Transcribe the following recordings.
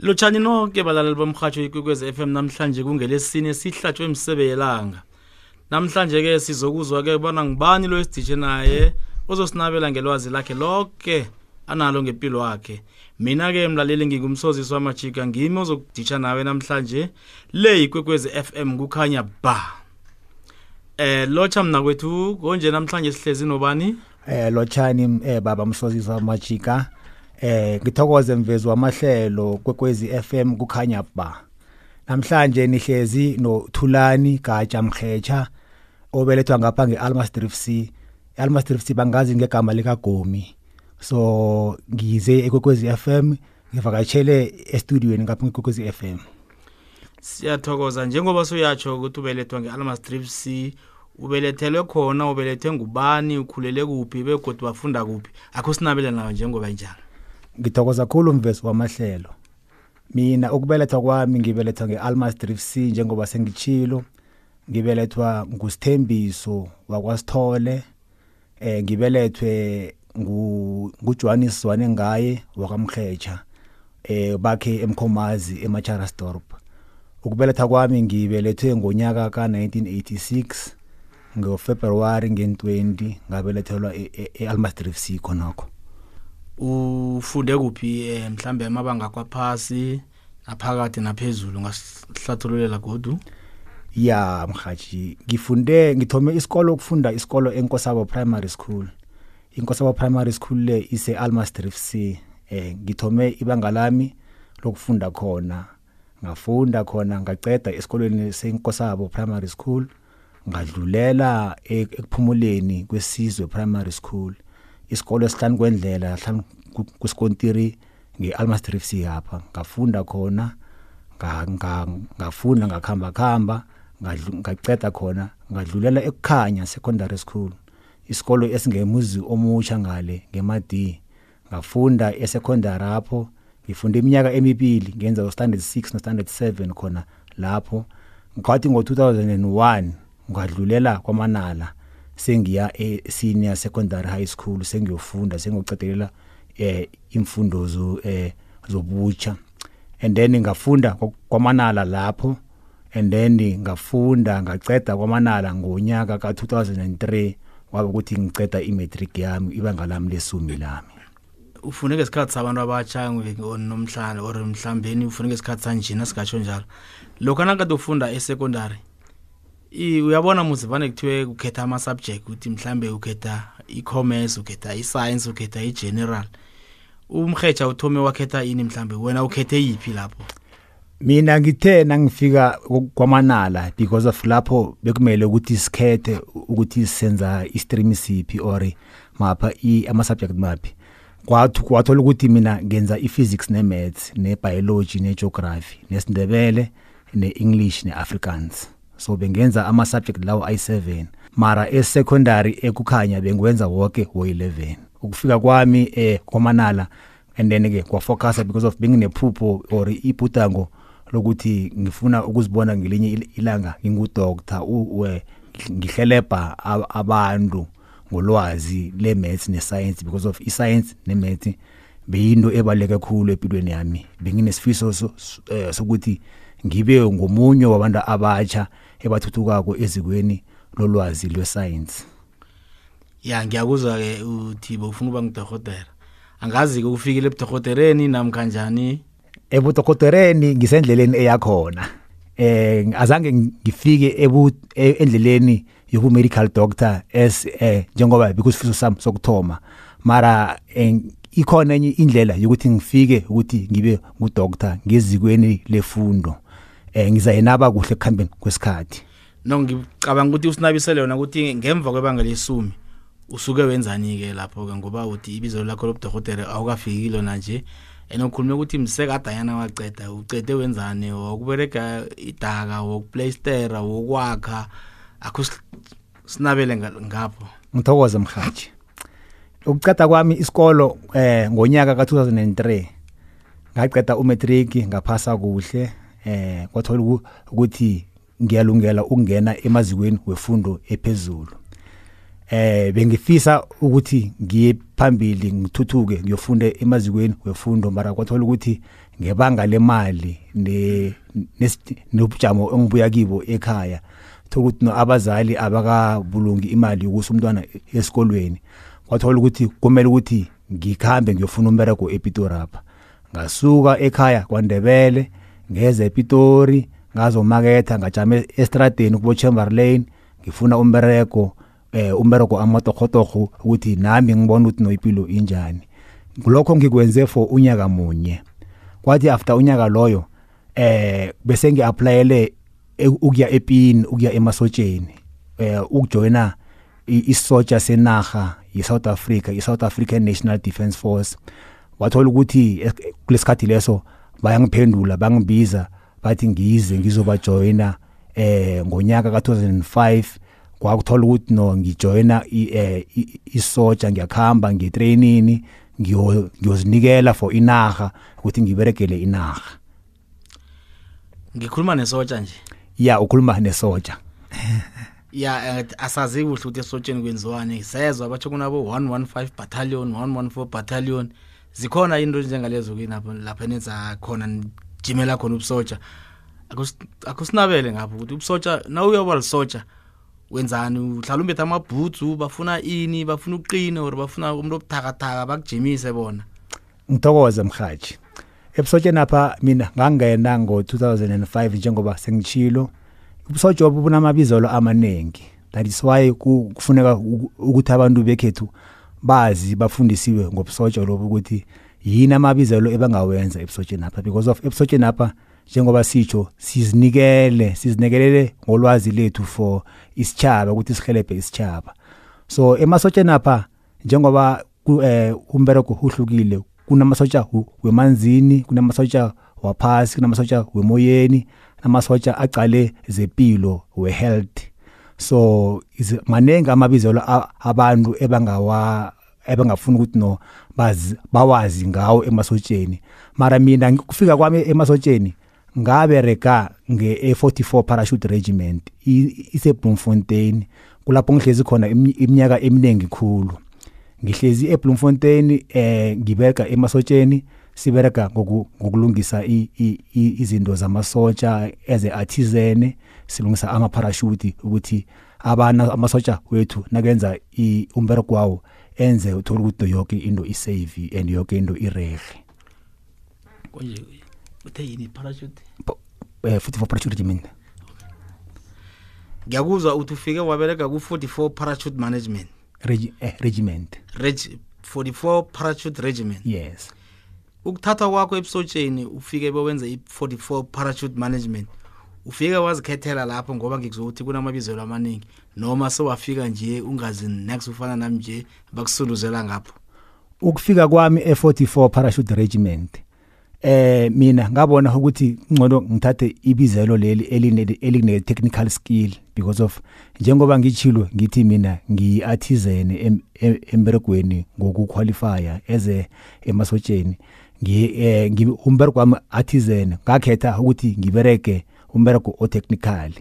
lotshani nonke balaleli bomrhatsho ikwekwezi m namhlanje kungelesine sihlatshwe emsebe yelanga namhlanje ke sizokuzwa ke ubana ngubani lo esiditshe naye ozosinabela ngelwazi lakhe lonke analo ngempilo wakhe mina ke mlaleli ngingumsozisi wamajika ngimi ozokuditsha nawe namhlanje. Le yikwekwezi f m kukhanya ba. Eh lotsha mna kwethu konje namhlanje sihlezi nobani? Eh lotshani eh baba msozisi wamajika eh ngithokoze mvezi wamahlelo kwekwezi FM kukhanya ba. Namhlanje nihlezi no Thulani Gatsha Mkhecha obelethwa ngapha ngeAlmastrip C. eAlmastrip C bangazi ngegama lika Gomi so ngize ekwekwezi FM ngivakatshele estudiweni ngapha ngekwekwezi FM siyathokoza. Njengoba soyatsho ukuthi ubelethwa ngeAlmastrip C ubelethelwe khona ubelethwe ngubani ukhulele kuphi begodwa wafunda kuphi? Akho sinabela nawe njengoba njalo ngithokoza kakhulu mvezi wamahlelo. Mina ukubelethwa kwami ngibelethwa ngeAlmas Drift C njengoba sengichilo ngibelethwa ngusithembiso wakwasithole eh ngibelethwe ngu nguJohannes Zwane ngaye wakamkhecha eh bakhe emkhomazi eMacharasdorp ukubeletha kwami ngibelethwe ngonyaka ka1986 ngoFebruary nge20 ngabelethelwa eAlmas Drift C khonakho ufunde kuphi eh, mhlambe amabanga kwaphasi naphakathi naphezulu ngasihlathululela godu? Ya mhaji ngifunde ngithome isikolo ukufunda isikolo enkosabo primary school. Inkosabo primary school le ise Almastrif C. Eh ngithome ibanga lami lokufunda khona. Ngafunda khona ngaceda esikolweni senkosabo primary school. Ngadlulela ekuphumuleni kwesizwe primary school. Isikole esihlanu kwendlela hlanu kusikontiri ngeAlmastrip C yapha ngafunda khona ngafunda ngakhamba khamba ngaceda khona ngadlulela ekukhanya secondary school isikolo esingemuzi omusha ngale ngemadi. Ngafunda esecondary lapho ngifunda iminyaka emibili ngenza ustandard 6 no standard 7 khona lapho. Ngikwathi ngo2001 ngadlulela kwamanala. Sengiya e-senior secondary high school sengiyofunda sengiyocedelela eh imfundo zo eh zobutsha and then ngafunda kwamanala lapho and then ngafunda ngaceda kwamanala ngonyaka ka2003 wabe ukuthi ngiceda imatric yami ibanga lami lesumi lami. Ufuneke isikhathi sabantu abatsha nomhlanje or mhlambeni ufuneke isikhathi sanjena singatsho njalo. Lokho nakade ufunda esecondary uyabona muzivane kuthiwe ukhetha ama-subject ukuthi mhlambe ukhetha i-commerce ukhetha i-science ukhetha i-general. Umrhetsha uthome wakhetha ini mhlambe? Wena ukhethe yiphi lapho? Mina ngithe nangifika kwamanala because of lapho bekumele ukuthi sikhethe ukuthi senza i-stream siphi or mapha ama-subject maphi. Kwathi kwathola ukuthi mina ngenza i-physics ne-maths ne-biology ne-geography nesindebele ne-english ne-africans so bengenza ama subject lawo ayi7 mara esecondary ekukhanya bengiwenza wonke wo11 ukufika kwami eh kwamanala and then ke kwafocus because of being nephupho or ibhudango lokuthi ngifuna ukuzibona ngelinye ilanga ngingudoctor uwe ngihlelebha abantu ngolwazi le maths ne science because of i science ne maths beyinto ebaleke kakhulu empilweni yami. Benginesifiso sokuthi ngibe ngomunye wabantu abatsha ebathuthukako ezikweni lolwazi lwescience? Ya ngiyakuzwa ke uthi bofuna uba ngudokotela angazi ke ufikile ebudokotereni namkanjani ebudokotereni ngisendleleni eyakhona. Eh azange ngifike ebu endleleni yobu medical doctor as eh njengoba bikusifiso sami sokuthoma. Mara ikhona enye indlela yokuthi ngifike ukuthi ngibe ngudoctor ngezikweni lefundo. Eh ngizayinaba kuhle ekuhambeni kwesikhathi. No ngicabanga ukuthi usinabisele yona ukuthi ngemva kwebanga lesumi usuke wenzani ke lapho ke ngoba uthi ibizo lakho lobudokotela awukafiki lona nje. Enokhuluma ukuthi msekadanyana waceda ucede wenzani? Wokubereka idaka wokuplaystera wokwakha. Akho sinabele ngapho. Ngithokoza mhathi ukuceda kwami isikolo eh ngonyaka ka2003 ngaceda umatric ngaphasa kuhle. Eh kwathola ukuthi ngiyalungela ukungena emazikweni wefundo ephezulu. Eh bengifisa ukuthi ngiye phambili ngithuthuke ngiyofunda emazikweni wefundo mara kwathola ukuthi ngebanga lemali ne nobujamo engibuya kibo ekhaya thokuthi no abazali abakabulungi imali yokusa umntwana esikolweni. Kwathola ukuthi kumele ukuthi ngikhambe ngiyofuna umbereko ePitori apha. Ngasuka ekhaya kwaNdebele ngeze ePitori ngazomaketha ngajama estradeni kubo Chamberlain ngifuna umbereko eh umbereko amatohotoho ukuthi nami ngibona ukuthi noyipilo injani. Kulokho ngikwenze for unyaka munye. Kwathi after unyaka loyo eh bese ngiapplyele ukuya epini ukuya emasotsheni eh ukujoina isoja senaga yiSouth Africa iSouth African National Defence Force. Wathola ukuthi kulesikhathi leso bayangiphendula bangibiza bathi ngize ngizobajoina eh ngonyaka ka2005 kwakuthola ukuthi no ngijoina isoja ngiyakhamba ngitrainini ngiyozinikela for inaga ukuthi ngiberegele inaga ngikhuluma nesoja nje? Ya ukhuluma nesoja ya asazi kuhle ukuthi esotsheni kwenziwani. Sezwe abatsho kunabo 115 battalion 114 battalion. Zikhona into njengalezo kinapho lapha enenza khona jimela khona ubusoja akusinabele ngapho ukuthi ubusoja na uyoba lisoja wenzani? Uhlala umbethe amabhoots bafuna ini bafuna uqine or bafuna umuntu obuthakathaka bakujimise bona. Ngithokoze mhaji ebusotsheni apha mina ngangena ngo-2005 njengoba sengichilo ubusotsha bunamabizelo amaningi that is why kufuneka ukuthi abantu bekhethu bazi bafundisiwe ngobusotsha lobu ukuthi yini amabizelo ebangawenza ebusotsheni apha because of ebusotsheni apha njengoba sitsho sizinikele sizinikelele ngolwazi lethu for isitshaba ukuthi sihelebhe isitshaba so emasotsheni apha njengoba eh umbereko uhlukile kunamasotsha wemanzini kunamasotsha waphasi kunamasotsha wemoyeni namasotsha aqale zempilo we-health. So manenge amabizelo abantu ebangawa ebangafuna ukuthi no bazi bawazi ngawo emasotsheni mara mina kufika kwami emasotsheni ngabereka nge-44 parachute regiment ise-bloemfontein. Kulapho ngihlezi khona iminyaka eminingi khulu. Ngihlezi eBloemfontein eh ngibereka emasotsheni sibereka ngokulungisa izinto zamasotsha eze artisan silungisa ama parachute ukuthi abana amasotsha wethu nakenza umbereko wawo enze uthola ukuthi yonke into isave and yonke into irehe konje uthe yini parachute eh futhi for parachute regiment ngiyakuzwa uthi ufike wabereka ku44 parachute management. Regi eh, regiment. Reg 44 parachute regiment. Yes. Ukuthathwa kwakho ebusotsheni ufike bewenze i44 parachute management ufike wazikhethela lapho ngoba ngikuzokuthi kunamabizelo amaningi noma sewafika nje ungazi next ufana nami nje bakusunduzela ngapho. Ukufika kwami e44 parachute regiment eh mina ngabona ukuthi ngcono ngithathe ibizelo leli eline eline technical skill because of njengoba ngichilo ngithi mina ngiartisan emberegweni ngokuqualifya eze emasotsheni ngi umbereko wami artisan ngakhetha ukuthi ngibereke umbereko otechnical.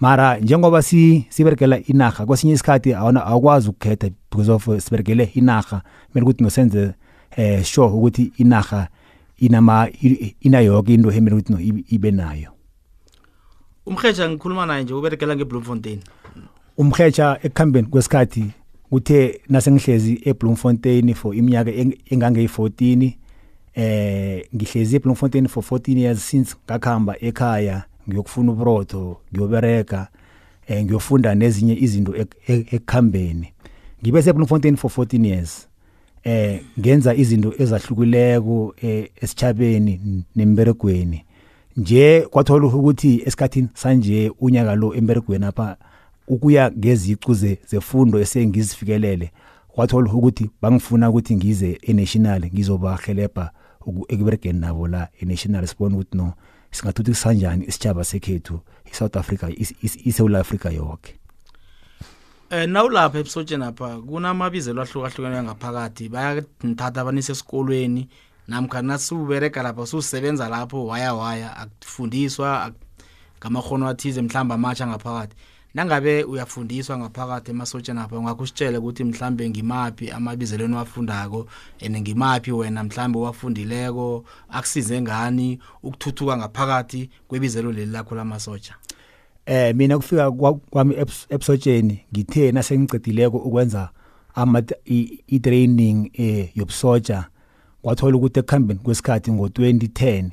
Mara njengoba si siberekela inaga kwesinye isikhathi awona akwazi ukukhetha because of siberekele inaga kumele ukuthi nosenze eh sure ukuthi inaga inama inayo yonke into emele ukuthi no ibe nayo. Umheja ngikhuluma naye nje uberekela ngeBloemfontein. Umheja ekukhambeni kwesikhathi kuthe nasengihlezi eBloemfontein for iminyaka engange 14 eh ngihlezi eBloemfontein for 14 years since ngakhamba ekhaya ngiyokufuna ubrotho ngiyobereka eh ngiyofunda nezinye izinto ekukhambeni. Ngibe seBloemfontein for 14 years. Eh ngenza izinto ezahlukileko esichabeni nemberegweni. Nje kwathola ukuthi esikhathini sanje unyaka lo emberegweni apha ukuya ngezicu zefundo esengizifikelele kwathola ukuthi bangifuna ukuthi ngize enational ngizobahelebha ekuberegeni nabo la enational sibona ukuthi no singathuthukisa kanjani isitshaba sekhethu iSouth Africa iSouth Africa yonke Eh nawulapha ebusotsheni apha kunamabizelo ahlukahlukene ngaphakathi. Bayangithatha abanise esikolweni namkha nasubereka lapha susebenza lapho waya waya akufundiswa ngamahono athize mhlamba amatsha ngaphakathi. Nangabe uyafundiswa ngaphakathi emasotsheni apha ungakho usitshele ukuthi mhlambe ngimaphi amabizelweni wafundako and ngimaphi wena mhlambe wafundileko akusize ngani ukuthuthuka ngaphakathi kwebizelo leli lakho lamasotsha? Eh mina kufika kwa- kwami ebs- ebusotsheni ngithe nasengicedileko ukwenza ama i- i-training eh yobusotsha kwathola ukuthi ekuhambeni kwesikhathi ngo-2010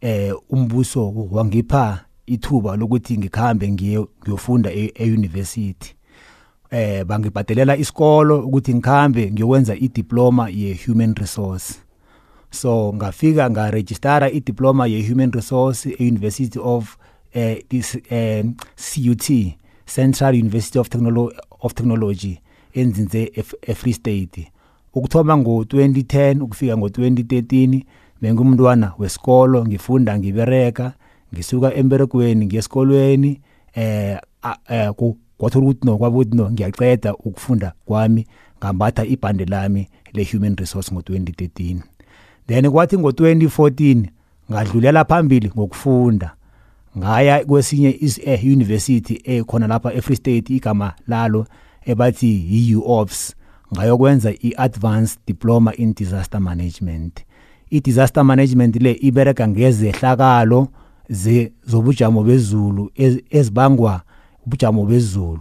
eh umbuso wangipha ithuba lokuthi ngikhambe ngiye ngiyofunda e- e-university. Eh bangibhadelela isikolo ukuthi ngikhambe ngiyokwenza i-diploma ye-human resource. So ngafika ngaregistera idiploma ye-human resource e-university of eh, this, um, cut central university of, Technolo of technology enzinze ef- efree state. Ukuthoma ngo-2010 ukufika ngo-2013 bengumntwana wesikolo ngifunda ngibereka ngisuka emberegweni ngiyesikolweni eh eh, ku- kwathola ukuthi no kwabuthi no ngiyaceda ukufunda kwami ngambatha ibhande lami le-human resource ngo-2013 then kwathi ngo-2014 ngadlulela phambili ngokufunda. Ngaya kwesinye is- eh, ekhona lapha e-free state igama lalo ebathi yi-uops ngayokwenza i-advanced diploma in disaster management. I-disaster management le ibereka ngezehlakalo ze- zobujamo bezulu ez- ezibangwa ubujamo bezulu.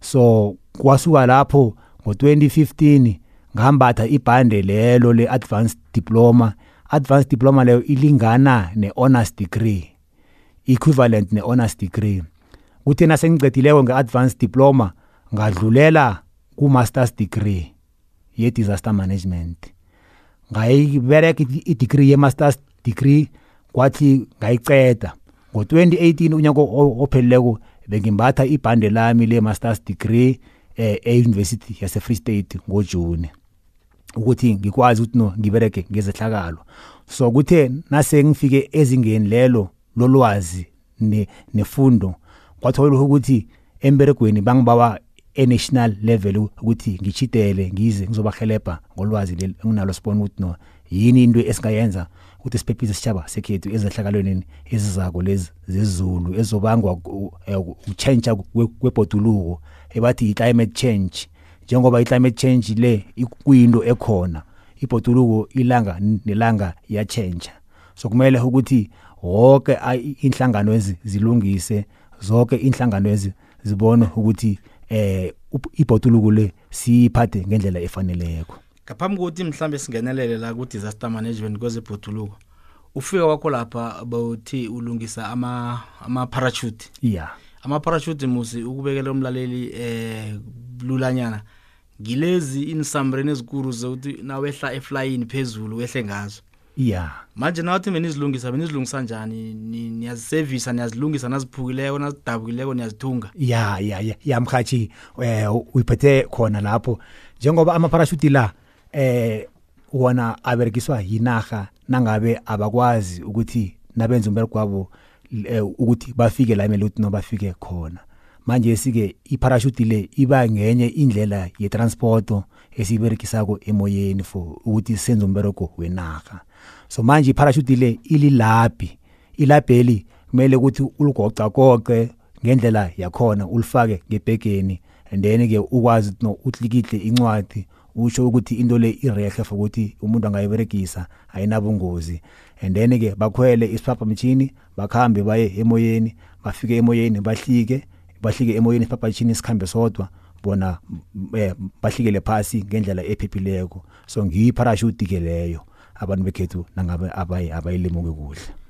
So kwasuka lapho ngo-2015 ngambatha ibhande lelo le-advanced diploma. Advanced diploma leyo ilingana ne-honors degree equivalent ne-honors degree. Kuthi nasengicedileko nge-advanced diploma ngadlulela ku-masters degree ye-disaster management. Ngayibereka i-degree ye-masters degree kwathi ngayiceda ngo-2018 unyaka o- ophelileko bengimbatha ibhande lami le-masters degree eh, e-university yase-free state ngojuni ukuthi ngikwazi ukuthi no ngibereke ngezehlakalo. So kuthe nase ngifike ezingeni lelo lolwazi ne- nefundo kwathola ukuthi emberegweni bangibawa e-national level ukuthi ngichitele ngize ngizobahelebha ngolwazi enginalo sibona ukuthi no yini into esingayenza ukuthi siphephise isitshaba sekhethu ezehlakalweni ezizako lezi zezulu ezobangwa ku- eh, ukutshentsha kwe- kwebhoduluko ebathi i-climate change. Njengoba i-climate change le kuyinto ekhona ibhoduluko ilanga nelanga iyatshentsha so kumele ukuthi wonke inhlangano ezi zilungise zonke inhlangano ezi zibone ukuthi eh ibhoduluko le siyiphathe ngendlela efaneleko. Ngaphambi kokuthi mhlambe singenelele la ku-disaster management kwezebhoduluko ufika kwakho lapha bawuthi ulungisa ama- ama ya yeah ama-parachute musi ukubekela umlaleli eh lulanyana ngilezi inisambreni ezikuru zokuthi nawehla eflyini phezulu wehle ngazo. Yeah manje nawathi benizilungisa benizilungisa njani? Ni- niyazisevisa niyazilungisa naziphukileko nazidabukileko niyazithunga? Ya ya ya ya mhathi eh uyiphethe khona lapho. Njengoba amaparachute la eh wona aberekiswa yinaga nangabe abakwazi ukuthi nabenza umbereko kwabo eh, ukuthi bafike la emele ukuthi no bafike khona. Manje sike iparachute le iba ngenye indlela yetransporto esiyiberekisako emoyeni for ukuthi senze umbereko wenaga so manje iparachute le ililabhi. Ilabheli kumele ukuthi uligoca goqe ngendlela yakhona ulifake ngebhegeni and then ke ukwazi utlikihle incwadi usho ukuthi into le irehe for ukuthi umuntu angayiberegisa ayinabungozi. And then ke bakhwele isiphaphamtshini bakhambe baye emoyeni bafike emoyeni bahlike bahlike emoyeni isiphaphamtshini sikhambe sodwa bona eh, bahlikele phasi ngendlela ephephileko. So ngiyiparachute ke leyo abantu bekhethu nangabe abayi abayilimuke kuhle.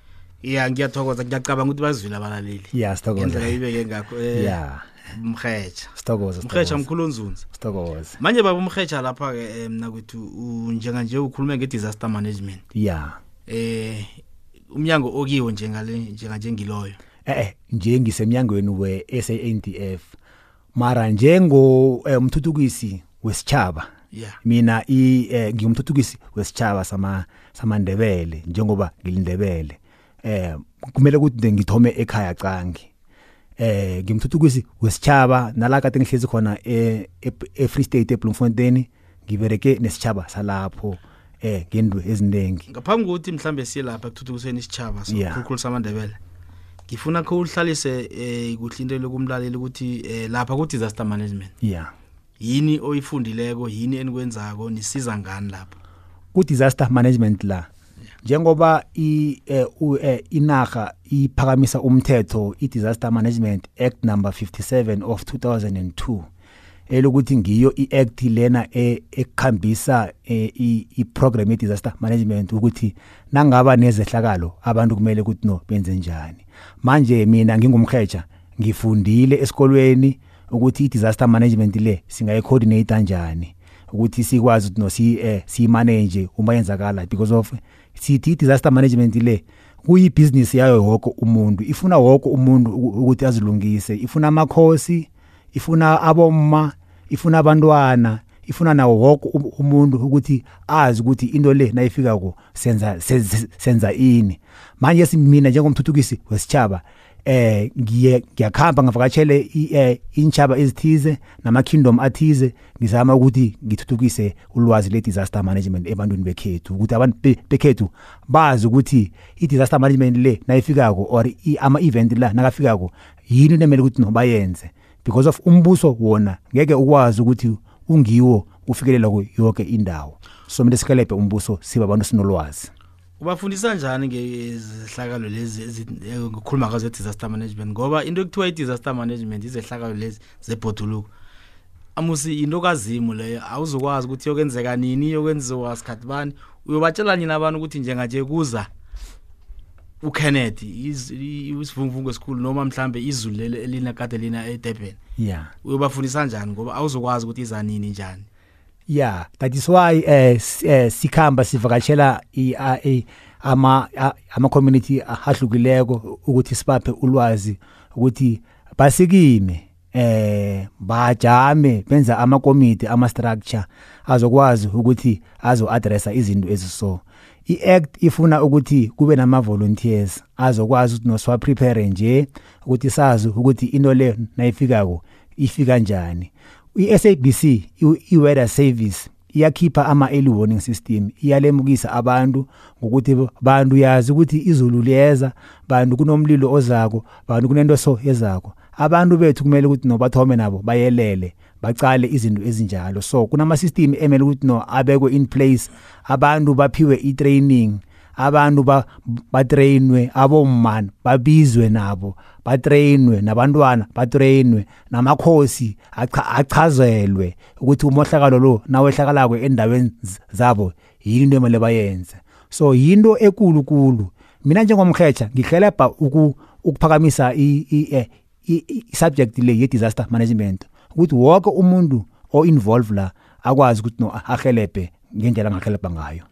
Ya ngiyathokoza. Ngiyacabanga ukuthi bazwile abalaleli. Ya sithokoza ngendlela ibeke ngakho eh, ya. Mrhetsha sithokoza mrhetsha sithokoza. mkhulu onzunza. Sithokoza manje baba umrhetsha lapha-ke um mna kwethu u- njenganje ukhulume nge-disaster management. Ya. Eh umnyango okiwo njengale njenganje ngiloyo. Eh eh nje ngisemnyangweni we-SANDF mara njengo eh, umthuthukisi wesitshaba ya. mina i eh, ngiyumthuthukisi wesitshaba sama samandebele njengoba ngilindebele. Eh kumele ukuthi ngithome ekhaya cangi eh ngimthuthukisi wesitshaba nala kade ngihlezi khona e e Free State eBloemfontein ngibereke nesitshaba salapho eh ngendwe eziningi ngaphambi kokuthi mhlambe siye lapha ekuthuthukiseni isitshaba Yeah. sokhulukhulu samandebele ngifuna kho uhlalise eh kuhle into lokumlalela ukuthi eh lapha ku disaster management. Yeah. Yini oyifundileko yini enikwenzako nisiza ngani lapho ku disaster management la njengoba i eh, eh, inaga iphakamisa umthetho i disaster management act number 57 of 2002 elokuthi ngiyo iact lena e- ekhambisa eh, i i program ye disaster management ukuthi nangaba nezehlakalo abantu kumele ukuthi no benze njani. Manje mina ngingumkheja ngifundile esikolweni ukuthi i disaster management le singayicoordinate kanjani ukuthi sikwazi ukuthi no eh, siyimanage uma yenzakala because of sithi i-disaster management le kuyibusiness yayo wonke umuntu. Ifuna wonke umuntu uku- ukuthi azilungise. Ifuna amakhosi ifuna abomma ifuna abantwana ifuna nawo wonke um- umuntu ukuthi azi ukuthi into le nayifikako senza senza- senza ini. Manje simina njengomthuthukisi wesitshaba eh ngiye ngiyakhamba ngavakatshele i- eh, inchaba ezithize nama kingdom athize ngizama ukuthi ngithuthukise ulwazi le disaster management ebantwini bekhethu. Ukuthi abantu be- bekhethu bazi ukuthi i disaster management le nayifikako or i- ama event la nakafikako yini nemele ukuthi no bayenze. Because of umbuso wona ngeke ukwazi ukuthi ungiwo ufikelela yonke indawo. So mele sikelebhe umbuso siba abantu sinolwazi ubafundisa njani ngezehlakalo lezi ezi- ngikhuluma ngazo disaster management? Ngoba into ekuthiwa i-disaster management izehlakalo lezi zebhoduluko. Amusi into kazimu leyo awuzokwazi ukuthi yokwenzeka nini yokwenziwa sikhathi bani. Uyobatshela nini abantu ukuthi njenganje kuza ukenneth isivunguvungu esikhulu noma mhlambe izulu leli elinakade lina edurban. Yeah. Uyobafundisa njani? Ngoba awuzokwazi ukuthi iza nini njani. Yeah that is why eh, s- eh sikhamba sivakatshela i- a- i- ama a- ama community ahlukileko ukuthi sibaphe ulwazi ukuthi basikime eh bajame benza ama committee ama structure azokwazi ukuthi azo addressa izinto eziso i-act ifuna ukuthi kube nama volunteers azokwazi ukuthi noswa prepare nje ukuthi sazi ukuthi into le nayifikako ifika kanjani i-SABC i-weather service iyakhipha ama-early warning system iyalemukisa abantu ngokuthi bantu yazi ukuthi izulu liyeza bantu kunomlilo ozako bantu kunento so ezako abantu bethu kumele ukuthi no bathome nabo bayelele bacale izinto ezinjalo. So kunama-system emele ukuthi no abekwe in place abantu baphiwe i-training abantu ba batrainwe abomma babizwe nabo batrainwe nabantwana batrainwe namakhosi acha- achazelwe ukuthi umohlakalo lo nawehlakalako endaweni zabo yini into emele bayenze. So yinto ekulu kulu mina njengomkhecha ngihelebha uku- ukuphakamisa i-subject le ye-disaster management ukuthi wonke umuntu o-involve la akwazi ukuthi no ahelebhe ngendlela angahelebha ngayo.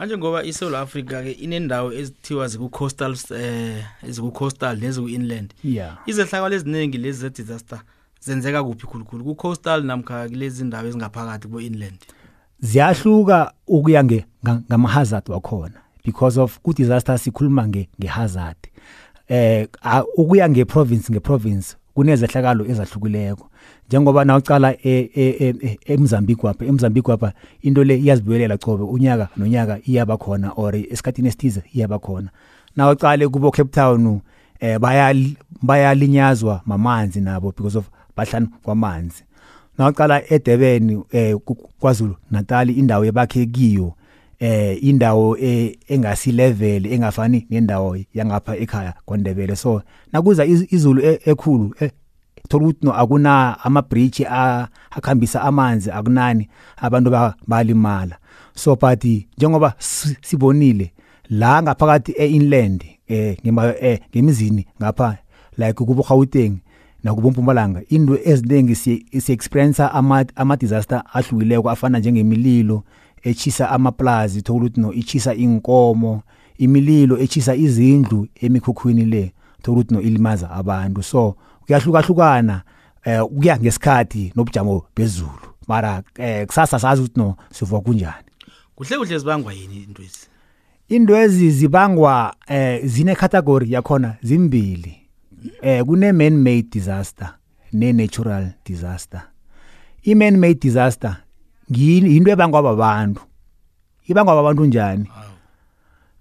Manje ngoba iSouth Africa ke inendawo ezithiwa ziku-coastal eh eziku-coastal neziku-inland. Yeah. Izehlakalo eziningi lezi ze-disaster zenzeka kuphi khulukhulu? Ku-coastal namkha kulezi ndawo ezingaphakathi kubo-inland ziyahluka ukuya nge nga- ngama-hazard wakhona because of ku-disaster sikhuluma nge- nge-hazard. Eh a- ukuya nge-province nge-province kunezehlakalo ezahlukileko. Njengoba nawucala e- e- e- e- emzambique wapha emzambique wapha into le iyazibuyelela cobe unyaka nonyaka iyaba khona or esikhathini esithize iyaba khona. Nawucale kubo cape town eh bayal- bayalinyazwa mamanzi nabo because of bahlanu kwamanzi. Nawucala eDurban eh ku- kwaZulu Natal indawo ebakhe kiyo eh indawo eh, engasi level engafani nendawo yangapha ekhaya kwaNdebele. So nakuza iz- izulu e- ekhulu eh, thola ukuthi no akuna ama bridge akhambisa amanzi akunani abantu ba- balimala so but njengoba si- sibonile la ngaphakathi einland eh eh ngemizini ngapha like kubo Gauteng nakubo Mpumalanga into eziningi si si experience ama ama disaster ahlukileko afana njengemililo echisa amaplazi thola ukuthi no ichisa inkomo imililo echisa izindlu emikhukhwini le thola ukuthi no ilimaza abantu. So kuyahlukahlukana eh kuya ngesikhathi nobujamo bezulu. Mara eh kusasa sazi ukuthi no sivuka kunjani. Kuhle kuhle zibangwa yini into ezi indwezi zibangwa eh zine category yakhona zimbili. Eh kune man made disaster ne natural disaster. I man made disaster ngini into ebangwa babantu. Ibangwa babantu njani?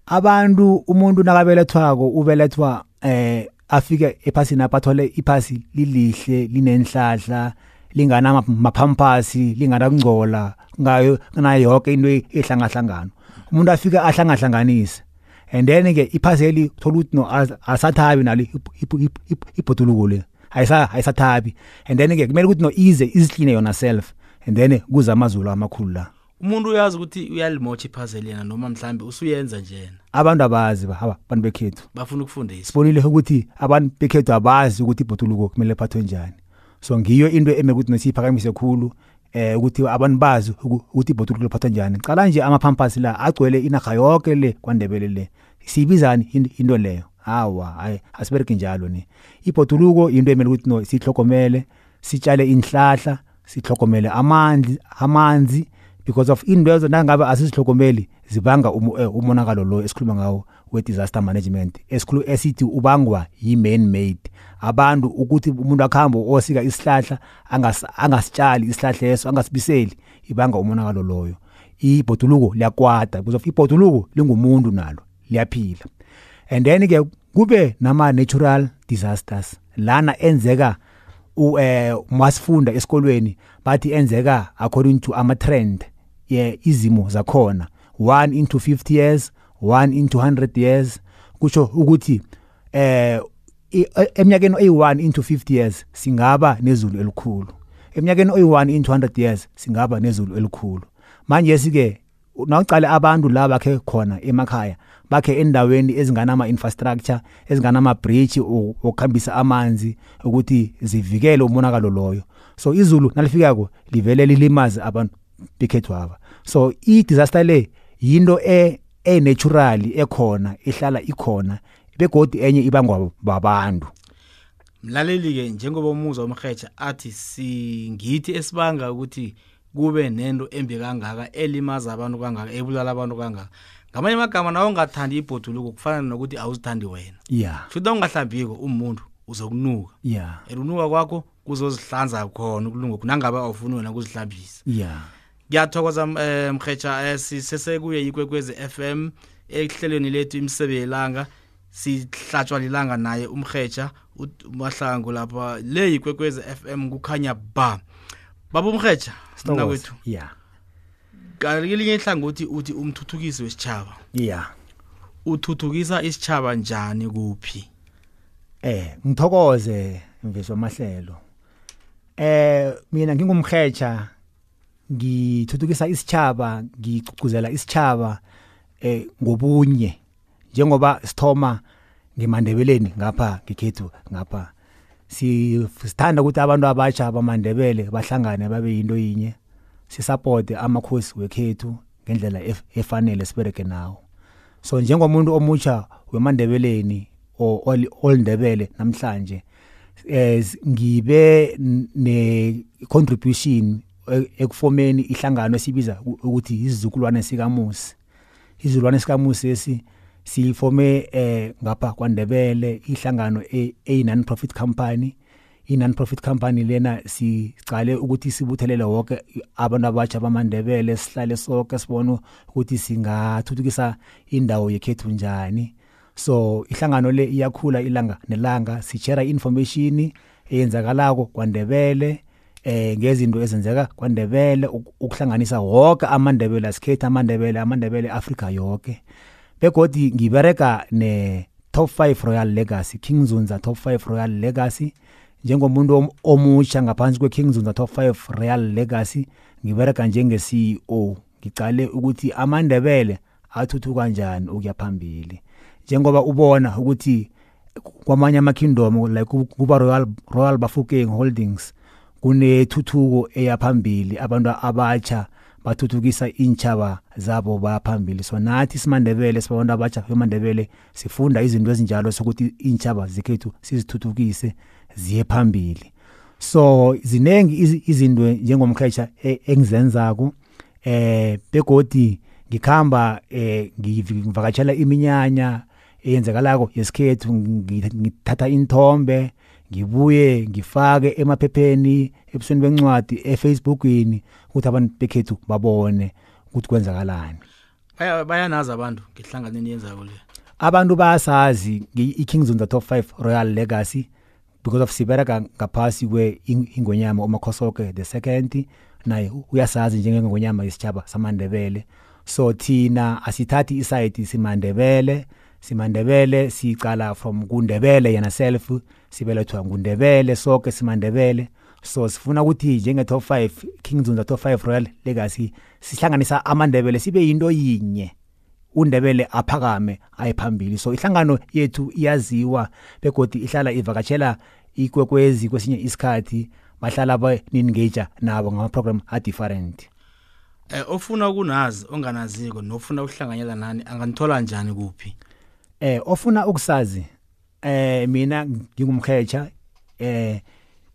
Abantu umuntu nakabelethwako ubelethwa eh afike ephasini apha athole iphasi lilihle linenhlahla lingana maphampasi lingana kungcola ngayo nayo yonke into ehlangahlangano umuntu afika ahlangahlanganise. And then ke iphasi eli thola ukuthi no asathabi nalo ibhoduluko le. Ayisa ayisathabi. And then ke kumele ukuthi no ize izihline yona self. And then kuza amazulu amakhulu la. Umuntu uyazi ukuthi uyalimotsha ipuzzle yena noma mhlambe usuyenza njena. Abantu abazi haba abantu bekhethu. Bafuna ukufundisa sibonile ukuthi abantu bekhethu abazi ukuthi ibhoduluko kumele phathwe njani. So ngiyo into eme ukuthi nesiphakamise khulu eh ukuthi abantu bazi ukuthi ibhoduluko liphathwa njani. Cala nje amaphampers la agcwele inaga yonke le kwandebele le. Siyibizani into leyo? Hawa hayi asibereki njalo ni ibhoduluko into emele ukuthi no sihlogomele sitshale inhlahla sihlogomele amanzi amanzi because of indwezo nangabe asisihlogomeli zibanga eh, umonakalo lo esikhuluma ngawo we-disaster management esikhulu esithi ubangwa yi-man made. Abantu ukuthi umuntu akhambo osika isihlahla angasitshali isihlahla leso angasibiseli ibanga umonakalo loyo. Ibhoduluko liyakwada because of ibhoduluko lingumuntu nalo liyaphila. And then ke kube nama natural disasters. Lana enzeka u eh masifunda esikolweni bathi enzeka according to ama trend ye izimo zakhona. 1 into 50 years 1 into 100 years. Kusho ukuthi eh eminyakeni oyi1 into 50 years singaba nezulu elikhulu. Eminyakeni oyi1 into 100 years singaba nezulu elikhulu. Manje sike nawucale abantu la bakhe khona emakhaya bakhe endaweni ezinganama infrastructure ezinganama bridge okukhambisa amanzi ukuthi zivikele umonakalo loyo. So izulu nalifikako livele lilimaze abantu. Bekhethu aba so i disaster le yinto e e natural ekhona ihlala ikhona begodi enye ibangwa babantu. Mlaleli ke njengoba umuzwa umheja athi singithi esibanga ukuthi kube nento embi kangaka elimaza abantu kangaka ebulala abantu kangaka ngamanye amagama nawe ungathandi ibhoduluko kufana nokuthi awuzithandi wena. Yeah futhi ungahlambiko umuntu uzokunuka. Yeah elunuka kwakho kuzozihlanza khona ukulunga nangabe awufuni wena ukuzihlambisa. Yeah ngiyathokoza eh, mheja eh, sisesekuye ikwekwezi FM ehlelweni lethu imsebelanga sihlatshwa lilanga naye umheja umahlangu lapha le ikwekwezi FM kukhanya ba. Baba umheja sina kwethu yeah kalinye ihlangothi uthi umthuthukisi wesitshaba yeah uthuthukisa isitshaba njani kuphi? Eh ngithokoze mveso mahlelo eh mina ngingumheja ngithuthukisa isitshaba ngicugcuzela isitshaba eh ngobunye. Njengoba sithoma ngemandebeleni ngapha ngekhethu ngapha. Sithanda ukuthi abantu abatsha bamandebele bahlangane babe yinto yinye. Sisupport amakhosi wekhethu ngendlela efanele sibereke nawo. So njengomuntu omutsha wemandebeleni olindebele namhlanje eh ngibe ne contribution ekufomeni ihlangano esibiza ukuthi izizukulwane sikamusi. Izizukulwane sikamusi esi sifome eh ngapha kwaNdebele ihlangano e non profit company. I non profit company lena sicale ukuthi sibuthelele wonke abantu abatsha bamandebele sihlale sonke sibone ukuthi singathuthukisa indawo yekhethu njani. So ihlangano le iyakhula ilanga nelanga sishare information eyenzakalako kwaNdebele. Eh ngezinto ezenzeka kwaNdebele ukuhlanganisa wonke amandebele asikhethe amandebele amandebele Africa yonke begodi ngibereka ne top 5 Royal Legacy King Zunza top 5 Royal Legacy. Njengomuntu omusha ngaphansi kwe King Zunza top 5 Royal Legacy ngibereka njenge CEO ngicale ukuthi amandebele athuthuka kanjani ukuya phambili. Njengoba ubona ukuthi kwamanye ama kingdom like kuba Royal Royal Bafokeng Holdings kunethuthuko eyaphambili abantu abatsha bathuthukisa intshaba zabo baphambili so nathi simandebele sibabantu abatsha bemandebele sifunda izinto ezinjalo sokuthi intshaba zekhethu sizithuthukise ziye phambili. So zinengi izinto njengomkhetsha e, engizenzako eh begodi ngikhamba eh ngivakatshela iminyanya eyenzekalako yesikhethu ngithatha inthombe ngibuye ngifake emaphepheni ebusweni bencwadi eFacebookini ukuthi abantu bekhethu babone ukuthi kwenzakalani. Baya bayanazi abantu ngihlanganeni yenzako le. Abantu bayasazi i-Kings on the top 5 Royal Legacy because of sibereka ngaphasi kwe ingonyama umakhosoke the second. Naye uyasazi njengengonyama yesitshaba samandebele. So thina asithathi iside simandebele simandebele sicala from kundebele yena self. Sibelethwa ngundebele sonke simandebele. So sifuna ukuthi njenge top 5 Kings on the top 5 Royal Legacy sihlanganisa amandebele sibe yinto yinye. Undebele aphakame ayiphambili so ihlangano yethu iyaziwa begodi ihlala ivakatshela ikwekwezi kwesinye isikhathi bahlala ba-engage nabo ngama-program a-different eh ofuna ukunazi onganaziko nofuna ukuhlanganyela nani anganithola njani kuphi? Eh ofuna ukusazi eh mina ngingumkhecha eh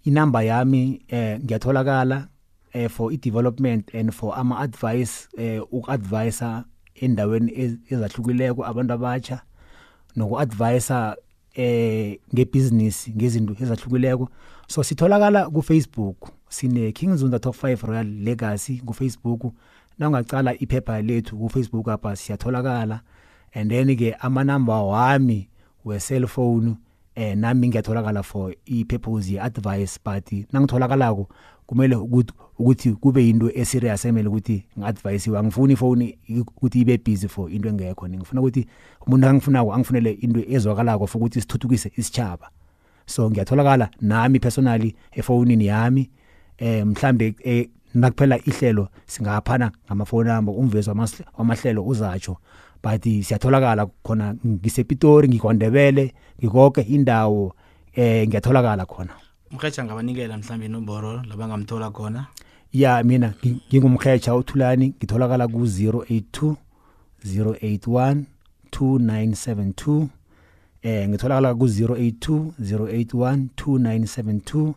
inamba yami eh ngiyatholakala eh for i-development and for ama advice eh uku-advisa endaweni ezahlukileko abantu abatsha noku-advisa eh ngebusiness ngezinto ezahlukileko. So sitholakala ku Facebook sine King Zunda Top 5 Royal Legacy ku Facebook nawungacala iphepha lethu ku Facebook apha siyatholakala. And then ke ama number wami we cellphone eh nami ngiyatholakala for i purpose ye advice but nangitholakalako kumele ukuthi kube into eserious emele ukuthi ngiadvise angifuni ifone ukuthi ibe busy for into engekho. Ngifuna ukuthi umuntu angifunako angifunele into ezwakalako for ukuthi sithuthukise isitshaba so ngiyatholakala nami personally efonini yami. Eh mhlambe eh, nakuphela ihlelo singaphana ngamafoni number umvezo wamahlelo uzatsho but siyatholakala khona ngisepitori ngikwandebele ngikoke indawo eh ngiyatholakala khona. Umkhecha ngabanikela mhlawumbe inomboro labangamthola khona? Ya mina ngingumkhecha uthulani ngitholakala ku 082 081 2972 eh ngitholakala ku 082 081 2972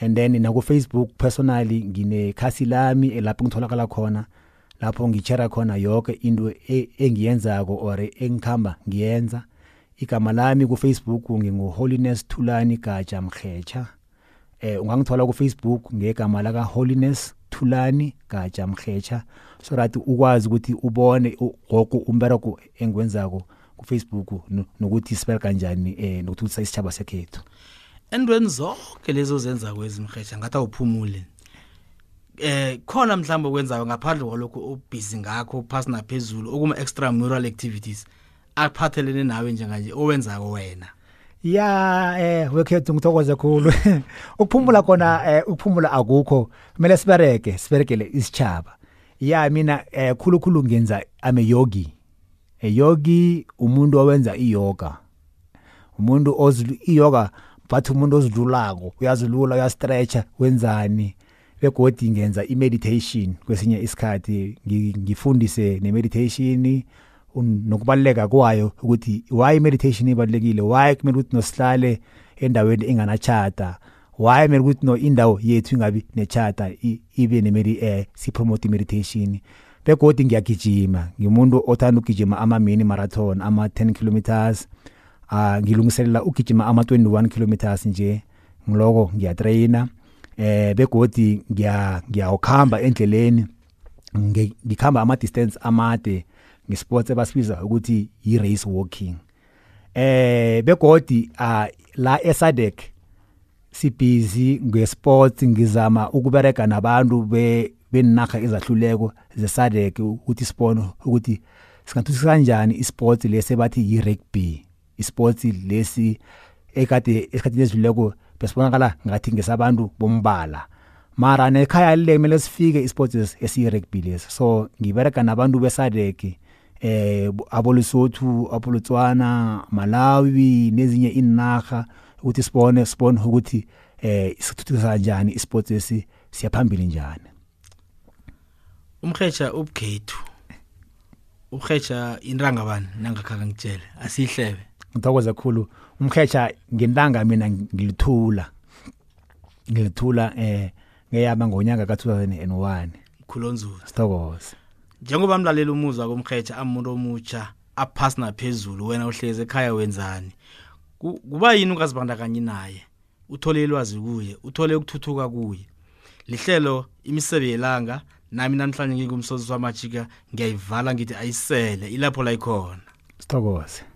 and then nakufacebook ku Facebook personally nginekhasi lami lapho ngitholakala khona lapho ngishare khona yonke into e, engiyenzako or engikhamba ngiyenza. Igama lami ku Facebook ngingu Holiness Thulani Gaja Mkhecha. Eh ungangithola ku Facebook ngegama laka Holiness Thulani Gaja Mkhecha. So that ukwazi ukuthi ubone gogo umbereko engwenzako ku Facebook nokuthi spell kanjani eh nokuthi isitshaba sekhethu. Endweni zonke lezo zenza kwezimhecha ngathi awuphumule eh khona mhlawumbe okwenzayo ngaphandle kwalokho ubusy ngakho phasi naphezulu okuma extramural activities akuphathelene nawe njenganje owenzako wena? Ya eh wekhethu ngithokoza kakhulu ukuphumula khona eh ukuphumula akukho. Kumele sibereke siberekele isitshaba ya mina eh khulukhulu ngenza ame yogi eyogi umuntu owenza iyoga. Umuntu ozulu iyoga bathi umuntu ozilulako uyazilula uyastretcha wenzani? Begodi ngenza i-meditation kwesinye isikhathi. Ngifundise ne-meditation nokubaluleka kwayo ukuthi why i-meditation ibalulekile? Why kumele ukuthi nosihlale endaweni enganachata? Why kumele ukuthi no indawo yethu ingabi nechata ibe nemedi eh sipromote i-meditation? Begodi ngiyagijima. Ngimuntu othanda ukugijima ama-mini marathon ama-10 kilometers. Ah ngilungiselela ugijima ama-21 kilometers nje. Ngiloko ngiyatrayina eh begodi ngiya ngiyawukhamba endleleni. Ngikhamba ama distance amade ngesports ebasibiza ukuthi i race walking. Eh begodi la esadek sibhizi ngesports ngizama ukubereka nabantu be beninaga ezahluleko zesadek ukuthi sibono ukuthi singathuthukisa kanjani isports lesi bathi i rugby isports lesi ekade esikhathini esidluleko besibonakala ngathi ngesabantu bombala. Mara nekhaya lile kumele sifike isports esiyi-rugby lesi. So ngibereka nabantu besadek eh abolisothu abolutswana malawi nezinye inarha ukuthi sibone sibone ukuthi eh sithuthukisa kanjani isports esi siyaphambili njani. Umkhecha ubukhethu ukhecha intanga bani nangakhaka ngitshele asihlebe ngithokoza kakhulu umkhecha ngentanga mina ngilithula. Ngilithula eh ngeyama ngonyaka ka2001 khulonzulu. Sithokoza njengoba mlaleli umuzwa komkhecha amuntu omutsha aphasi naphezulu wena uhleze ekhaya wenzani? Kuba yini ungazibandakanye naye? Uthole ilwazi kuye uthole ukuthuthuka kuye. Lihlelo imisebe yelanga nami namhlanje ngingumsozisi wamajika ngiyayivala ngithi ayisele ilapho la ikhona sithokoze.